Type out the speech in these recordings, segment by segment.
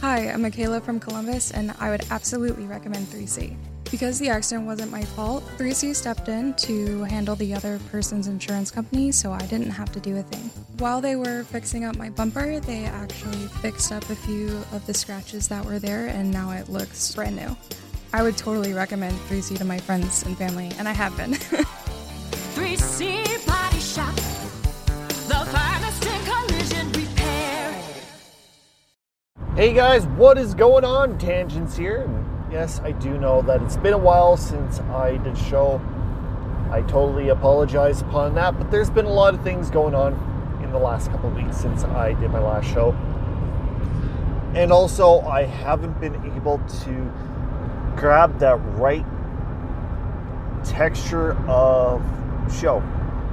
Hi, I'm Michaela from Columbus, and I would absolutely recommend 3C. Because the accident wasn't my fault, 3C stepped in to handle the other person's insurance company, so I didn't have to do a thing. While they were fixing up my bumper, they actually fixed up a few of the scratches that were there, and now it looks brand new. I would totally recommend 3C to my friends and family, and I have been. 3C Body Shop. The Hey guys, what is going on? Tangents here. Yes, I do know that it's been a while since I did show. I totally apologize upon that, but there's been a lot of things going on in the last couple weeks since I did my last show. And also, I haven't been able to grab that right texture of show.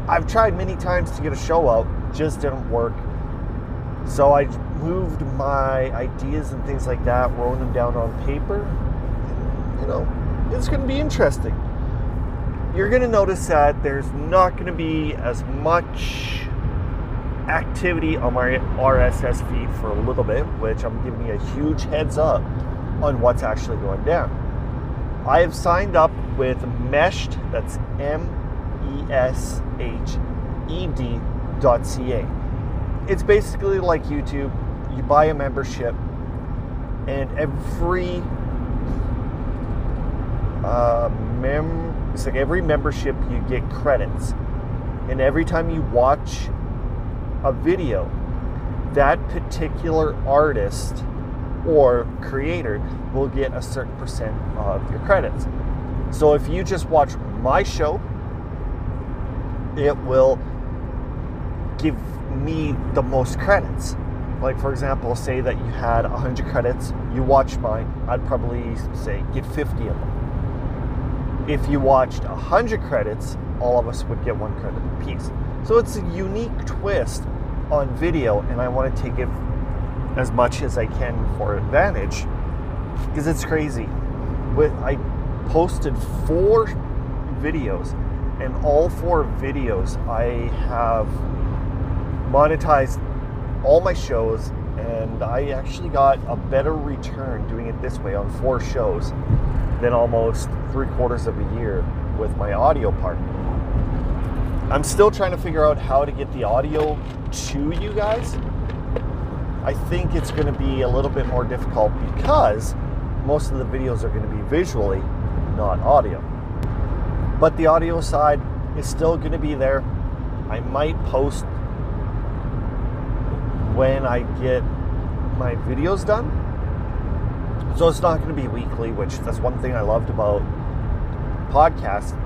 I've tried many times to get a show out, just didn't work. So I moved my ideas and things like that, wrote them down on paper. You know, it's going to be interesting. You're going to notice that there's not going to be as much activity on my RSS feed for a little bit, which I'm giving you a huge heads up on what's actually going down. I have signed up with Meshed, that's M E S H E D dot C A. It's basically like YouTube. You buy a membership, and every uh, mem- it's like every membership you get credits, and every time you watch a video, that particular artist or creator will get a certain percent of your credits. So if you just watch my show, it will give me the most credits. Like for example, say that you had 100 credits, you watch mine, I'd probably say get 50 of them. If you watched 100 credits, all of us would get one credit apiece. So it's a unique twist on video, and I want to take it as much as I can for advantage because it's crazy. With I posted four videos, and all four videos I have monetized all my shows, and I actually got a better return doing it this way on four shows than almost three quarters of a year with my audio part. I'm still trying to figure out how to get the audio to you guys. I think it's going to be a little bit more difficult because most of the videos are going to be visually, not audio. But the audio side is still going to be there. I might post when I get my videos done. So it's not going to be weekly, which that's one thing I loved about podcast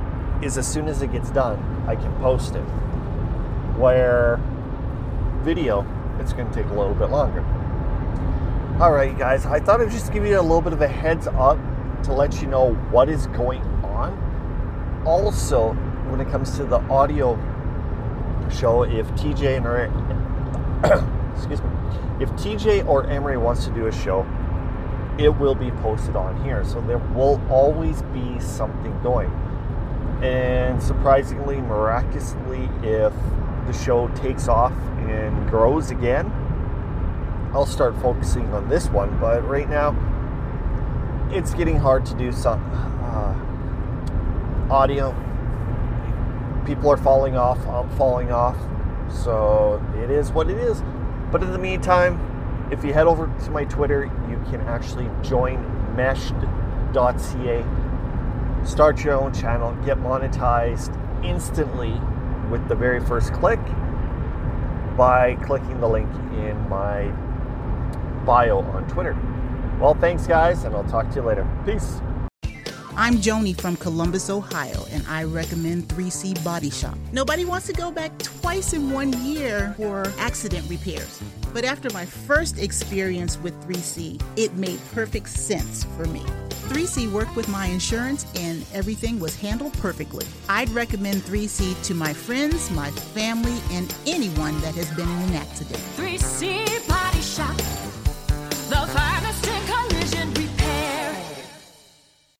is as soon as it gets done, I can post it. Where video, it's going to take a little bit longer. All right, guys, I thought I'd just give you a little bit of a heads up to let you know what is going on. Also, when it comes to the audio show, if TJ and or, excuse me, if TJ or Emery wants to do a show, it will be posted on here. So there will always be something going. And surprisingly, miraculously, if the show takes off and grows again, I'll start focusing on this one. But right now, it's getting hard to do some uh, audio. People are falling off. I'm falling off. So it is what it is. But in the meantime, if you head over to my Twitter, you can actually join meshed.ca, start your own channel, get monetized instantly with the very first click by clicking the link in my bio on Twitter. Well, thanks, guys, and I'll talk to you later. Peace. I'm Joni from Columbus, Ohio, and I recommend 3C Body Shop. Nobody wants to go back twice in one year for accident repairs. But after my first experience with 3C, it made perfect sense for me. 3C worked with my insurance and everything was handled perfectly. I'd recommend 3C to my friends, my family, and anyone that has been in an accident. 3C Body Shop.